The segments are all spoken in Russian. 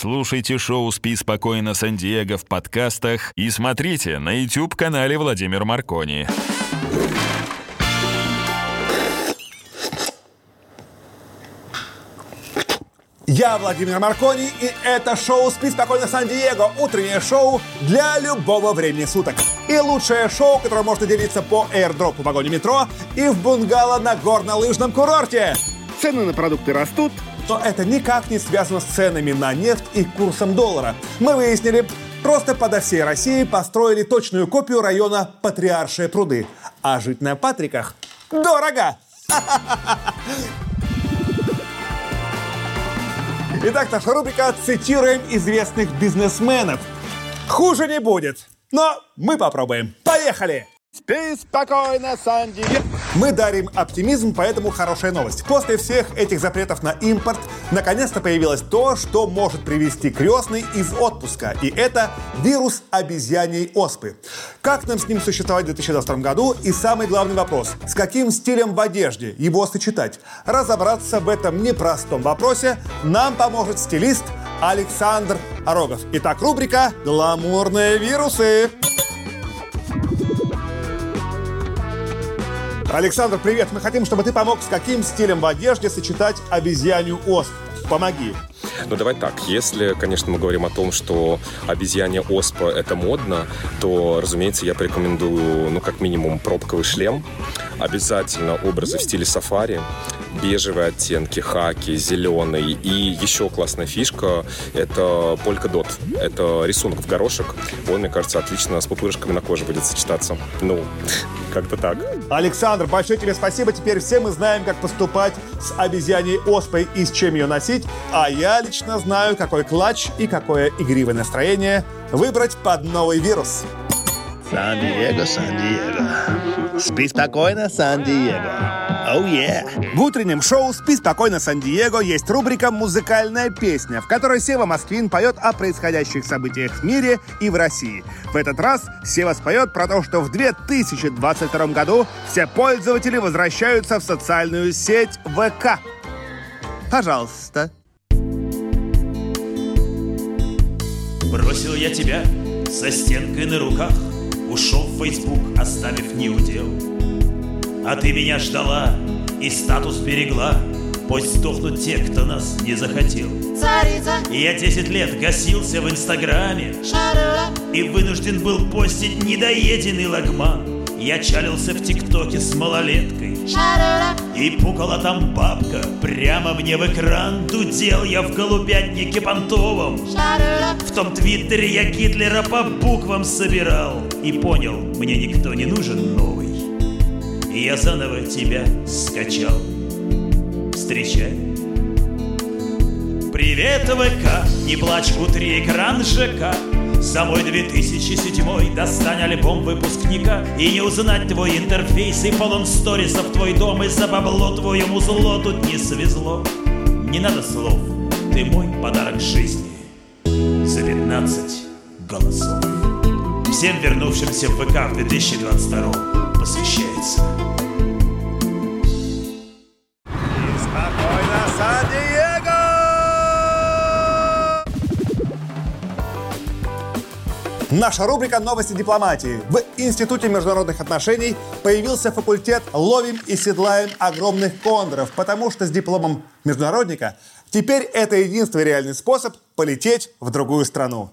Слушайте шоу «Спи спокойно, Сан-Диего» в подкастах и смотрите на YouTube-канале Владимир Маркони. Я Владимир Маркони, и это шоу «Спи спокойно, Сан-Диего». Утреннее шоу для любого времени суток. И лучшее шоу, которое можно делиться по airdrop в вагоне метро и в бунгало на горнолыжном курорте. Цены на продукты растут, но это никак не связано с ценами на нефть и курсом доллара. Мы выяснили, просто подо всей России построили точную копию района Патриаршие пруды. А жить на Патриках дорого! Итак, наша рубрика «Цитируем известных бизнесменов». Хуже не будет, но мы попробуем. Поехали! Спи спокойно, Санди. Мы дарим оптимизм, поэтому хорошая новость. После всех этих запретов на импорт, наконец-то появилось то, что может привести крестный из отпуска. И это вирус обезьяньей оспы. Как нам с ним существовать в 2022 году? И самый главный вопрос. С каким стилем в одежде его сочетать? Разобраться в этом непростом вопросе нам поможет стилист Александр Рогов. Итак, рубрика «Гламурные вирусы». Александр, привет. Мы хотим, чтобы ты помог, с каким стилем в одежде сочетать обезьянью оспу. Помоги. Ну, давай так. Если, конечно, мы говорим о том, что обезьянья оспа — это модно, то, разумеется, я порекомендую, ну, как минимум, пробковый шлем. Обязательно образы в стиле сафари бежевые оттенки, хаки, зеленый. И еще классная фишка — это полька-дот. Это рисунок в горошек. Он, мне кажется, отлично с пупырышками на коже будет сочетаться. Ну, как-то так. Александр, большое тебе спасибо. Теперь все мы знаем, как поступать с обезьяней оспой и с чем ее носить. А я лично знаю, какой клатч и какое игривое настроение выбрать под новый вирус. Сан-Диего, Сан-Диего. Спи спокойно, Сан-Диего. Oh, yeah. В утреннем шоу «Спи спокойно, Сан-Диего» есть рубрика «Музыкальная песня», в которой Сева Москвин поет о происходящих событиях в мире и в России. В этот раз Сева споет про то, что в 2022 году все пользователи возвращаются в социальную сеть ВК. Пожалуйста. Бросил я тебя со стенкой на руках, Ушел в Фейсбук, оставив неудел. А ты меня ждала и статус берегла, Пусть сдохнут те, кто нас не захотел. Царица. Я десять лет гасился в Инстаграме Шарыра. И вынужден был постить недоеденный лагман. Я чалился в ТикТоке с малолеткой Шарыра. И пукала там бабка прямо мне в экран Дудел я в голубятнике понтовом Шарыра. В том твиттере я Гитлера по буквам собирал И понял, мне никто не нужен И я заново тебя скачал. Встречай. Привет, ВК, не плачь, утри экран ЖК за мой 2007 достань альбом выпускника. И не узнать твой интерфейс И полон сторисов. Твой дом И за бабло твоему зло тут не свезло. Не надо слов, ты мой подарок жизни. За 15 голосов. Всем вернувшимся в ВК в 2022 посвящается Спокойно, Сан-Диего! Наша рубрика «Новости дипломатии». В Институте международных отношений появился факультет «Ловим и седлаем огромных кондоров», потому что с дипломом международника теперь это единственный реальный способ полететь в другую страну.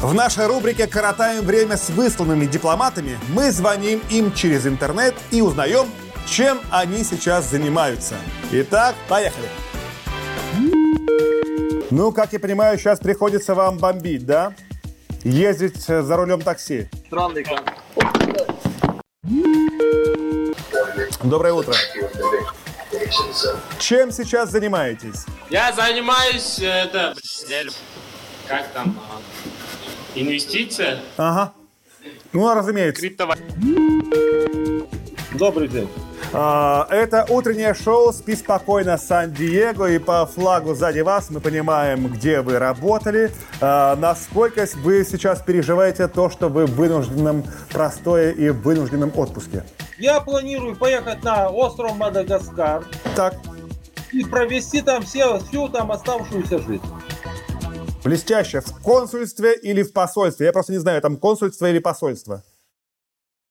В нашей рубрике «Коротаем время с высланными дипломатами» мы звоним им через интернет и узнаем, чем они сейчас занимаются. Итак, поехали. Ну, как я понимаю, сейчас приходится вам бомбить, да? Ездить э, за рулем такси. Странный экран. Доброе утро. Чем сейчас занимаетесь? Я занимаюсь, э, это, как там, инвестиция, Ага. Ну, разумеется. криптовалюта. Добрый день. А, Это утреннее шоу «Спи спокойно, Сан-Диего». И по флагу сзади вас мы понимаем, где вы работали. А, Насколько вы сейчас переживаете то, что вы в вынужденном простое и в вынужденном отпуске? Я планирую поехать на остров Мадагаскар. Так, и провести там все, всю там оставшуюся жизнь. Блестяще. В консульстве или в посольстве? Я просто не знаю, там консульство или посольство.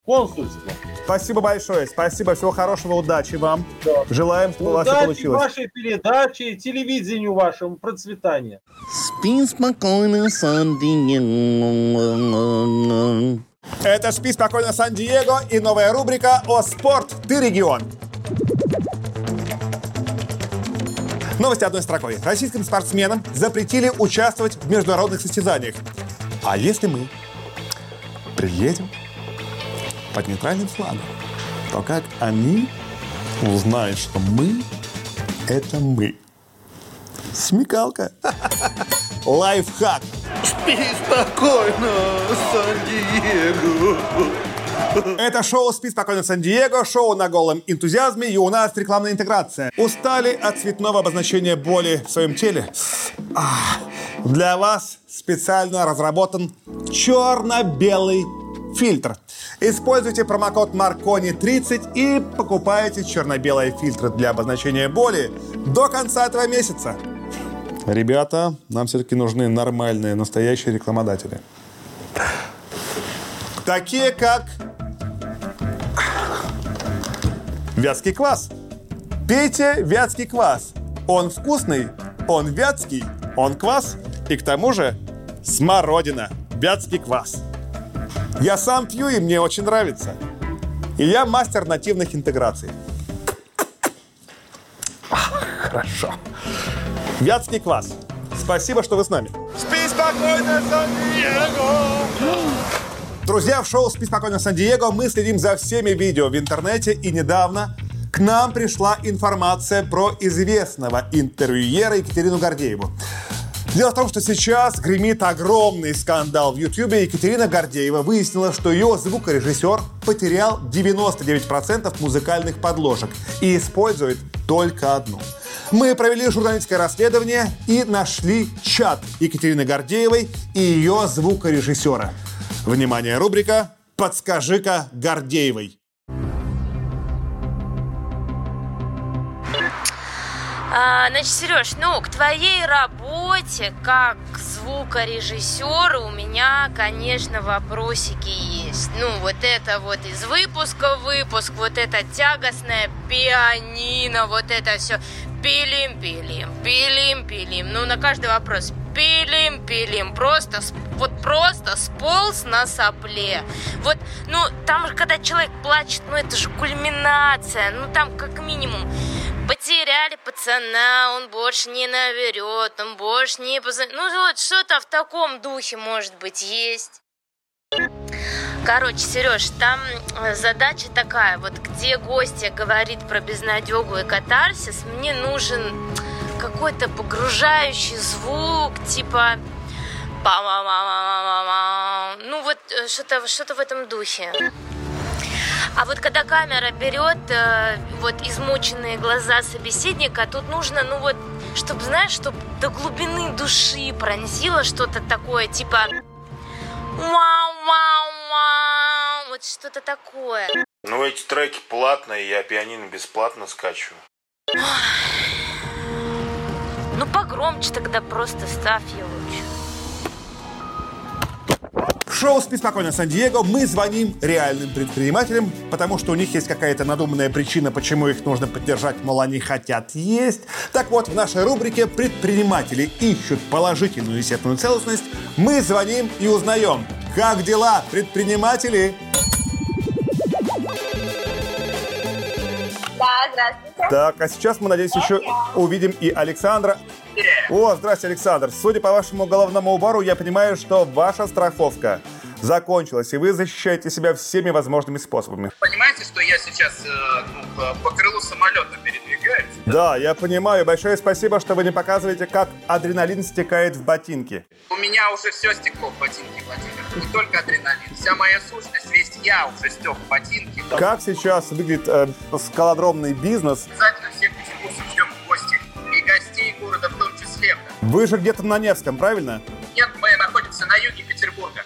Консульство. Спасибо большое. Спасибо. Всего хорошего. Удачи вам. Да. Желаем, чтобы у вас все Удачи получилось. вашей передаче, телевидению вашему, процветания. Спи спокойно, Сан-Диего. Это «Спи спокойно, Сан-Диего» и новая рубрика «О спорт, ты регион». Новости одной строкой. Российским спортсменам запретили участвовать в международных состязаниях. А если мы приедем под нейтральным флагом, то как они узнают, что мы — это мы? Смекалка. Лайфхак. Спи спокойно, Сан-Диего. Это шоу «Спи спокойно, Сан-Диего», шоу на голом энтузиазме, и у нас рекламная интеграция. Устали от цветного обозначения боли в своем теле? Для вас специально разработан черно-белый фильтр. Используйте промокод Маркони30 и покупайте черно-белые фильтры для обозначения боли до конца этого месяца. Ребята, нам все-таки нужны нормальные, настоящие рекламодатели. Такие как Вятский квас. Пейте вятский квас. Он вкусный, он вятский, он квас и к тому же смородина. Вятский квас. Я сам пью и мне очень нравится. И я мастер нативных интеграций. Ах, Хорошо. Вятский квас. Спасибо, что вы с нами. Спи спокойно, Сан-Диего! Друзья, в шоу «Спи спокойно, Сан-Диего» мы следим за всеми видео в интернете, и недавно к нам пришла информация про известного интервьюера Екатерину Гордееву. Дело в том, что сейчас гремит огромный скандал в Ютьюбе. Екатерина Гордеева выяснила, что ее звукорежиссер потерял 99% музыкальных подложек и использует только одну. Мы провели журналистское расследование и нашли чат Екатерины Гордеевой и ее звукорежиссера. Внимание, рубрика «Подскажи-ка Гордеевой». А, значит, Сереж, ну, к твоей работе как звукорежиссера у меня, конечно, вопросики есть. Ну, вот это вот из выпуска в выпуск, вот это тягостное пианино, вот это все пилим-пилим, пилим-пилим. Ну, на каждый вопрос пилим-пилим, просто, с- вот просто сполз на сопле. Вот, ну, там же, когда человек плачет, ну, это же кульминация, ну, там как минимум Потеряли пацана, он больше не наверет, он больше не позвонит. Ну вот что-то в таком духе, может быть, есть. Короче, Сереж, там э, задача такая, вот где гостья говорит про безнадегу и катарсис, мне нужен какой-то погружающий звук, типа па ну вот э, что-то что в этом духе. А вот когда камера берет э, вот измученные глаза собеседника, тут нужно, ну вот, чтобы, знаешь, чтобы до глубины души пронзило что-то такое, типа вау-вау-вау, вот что-то такое. Ну, эти треки платные, я пианино бесплатно скачиваю. Погромче тогда просто ставь ее лучше. В шоу «Спи спокойно, Сан-Диего» мы звоним реальным предпринимателям, потому что у них есть какая-то надуманная причина, почему их нужно поддержать, мол, они хотят есть. Так вот, в нашей рубрике «Предприниматели ищут положительную естественную целостность» мы звоним и узнаем, как дела, предприниматели? Здравствуйте. Так, а сейчас мы, надеюсь, еще увидим и Александра. О, здрасте, Александр. Судя по вашему головному убору, я понимаю, что ваша страховка закончилась, и вы защищаете себя всеми возможными способами. Понимаете, что я сейчас э, ну, по- крылу самолета передвигаюсь? Да, я понимаю. Большое спасибо, что вы не показываете, как адреналин стекает в ботинки. У меня уже все стекло в ботинки, Владимир. Не только адреналин. Вся моя сущность, весь я уже стек в ботинки. Как сейчас выглядит э, скалодромный бизнес? Обязательно всех петербуржцев ждем в гости. И гостей города в том числе. Вы же где-то на Невском, правильно? Нет, мы находимся на юге Петербурга.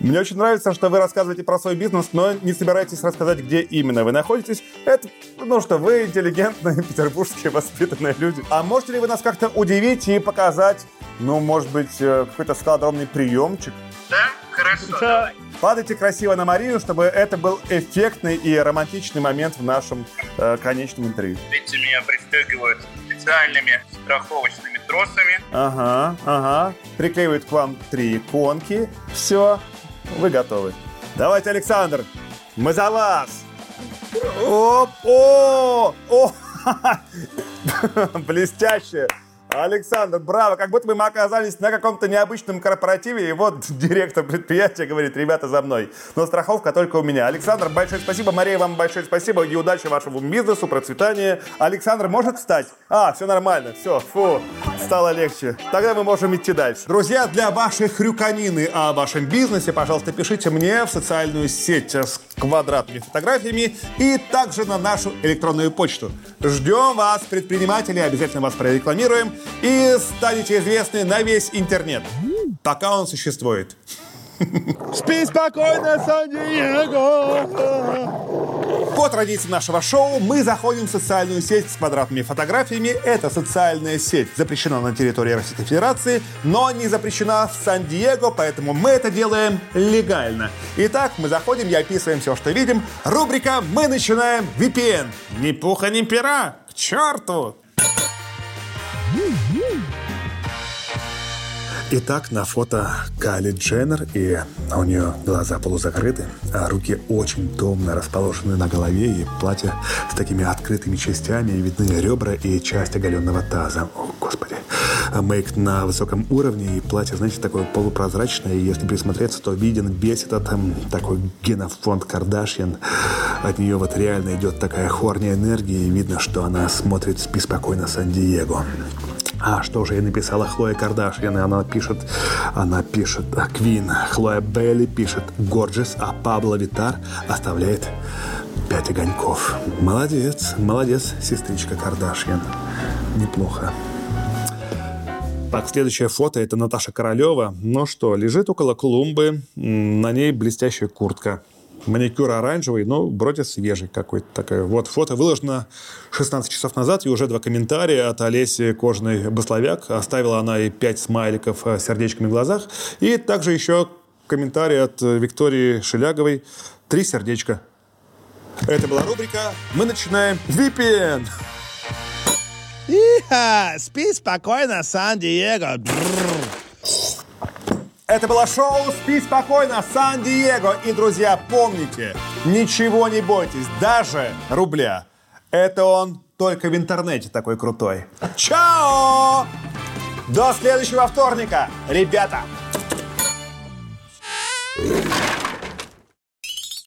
Мне очень нравится, что вы рассказываете про свой бизнес, но не собираетесь рассказать, где именно вы находитесь. Это ну что, вы интеллигентные, петербургские, воспитанные люди. А можете ли вы нас как-то удивить и показать, ну, может быть, э, какой-то скалодромный приемчик? Да? Хорошо, давай. Падайте красиво на Марию, чтобы это был эффектный и романтичный момент в нашем э, конечном интервью. Видите, меня пристегивают специальными страховочными тросами. Ага, ага. Приклеивают к вам три иконки. Все, вы готовы. Давайте, Александр, мы за вас. Оп, о, о, блестяще. Александр, браво! Как будто бы мы оказались на каком-то необычном корпоративе, и вот директор предприятия говорит, ребята, за мной. Но страховка только у меня. Александр, большое спасибо. Мария, вам большое спасибо. И удачи вашему бизнесу, процветания. Александр может встать? А, все нормально. Все, фу, стало легче. Тогда мы можем идти дальше. Друзья, для вашей хрюканины о вашем бизнесе, пожалуйста, пишите мне в социальную сеть квадратными фотографиями и также на нашу электронную почту. Ждем вас, предприниматели, обязательно вас прорекламируем и станете известны на весь интернет, пока он существует. Спи спокойно, Сан-Диего! По традиции нашего шоу мы заходим в социальную сеть с квадратными фотографиями. Эта социальная сеть запрещена на территории Российской Федерации, но не запрещена в Сан-Диего, поэтому мы это делаем легально. Итак, мы заходим и описываем все, что видим. Рубрика «Мы начинаем VPN». Ни пуха, ни пера. К черту! Итак, на фото Кали Дженнер, и у нее глаза полузакрыты, а руки очень томно расположены на голове, и платье с такими открытыми частями, и видны ребра и часть оголенного таза. О, господи. Мейк на высоком уровне, и платье, знаете, такое полупрозрачное, и если присмотреться, то виден весь этот эм, такой генофонд Кардашьян. От нее вот реально идет такая хорная энергия, и видно, что она смотрит беспокойно Сан-Диего. А что же ей написала Хлоя Кардашьян? И она пишет, она пишет а, Квин, Хлоя Белли пишет Горджес, а Пабло Витар оставляет пять огоньков. Молодец, молодец, сестричка Кардашьян. Неплохо. Так, следующее фото – это Наташа Королева. Ну что, лежит около клумбы, на ней блестящая куртка. Маникюр оранжевый, но вроде свежий какой-то такой. Вот фото выложено 16 часов назад, и уже два комментария от Олеси Кожаной Басловяк. Оставила она и 5 смайликов э, с сердечками в глазах. И также еще комментарий от э, Виктории Шеляговой. Три сердечка. Это была рубрика «Мы начинаем VPN». Иха, спи спокойно, Сан-Диего. Это было шоу «Спи спокойно, Сан-Диего». И, друзья, помните, ничего не бойтесь, даже рубля. Это он только в интернете такой крутой. Чао! До следующего вторника, ребята!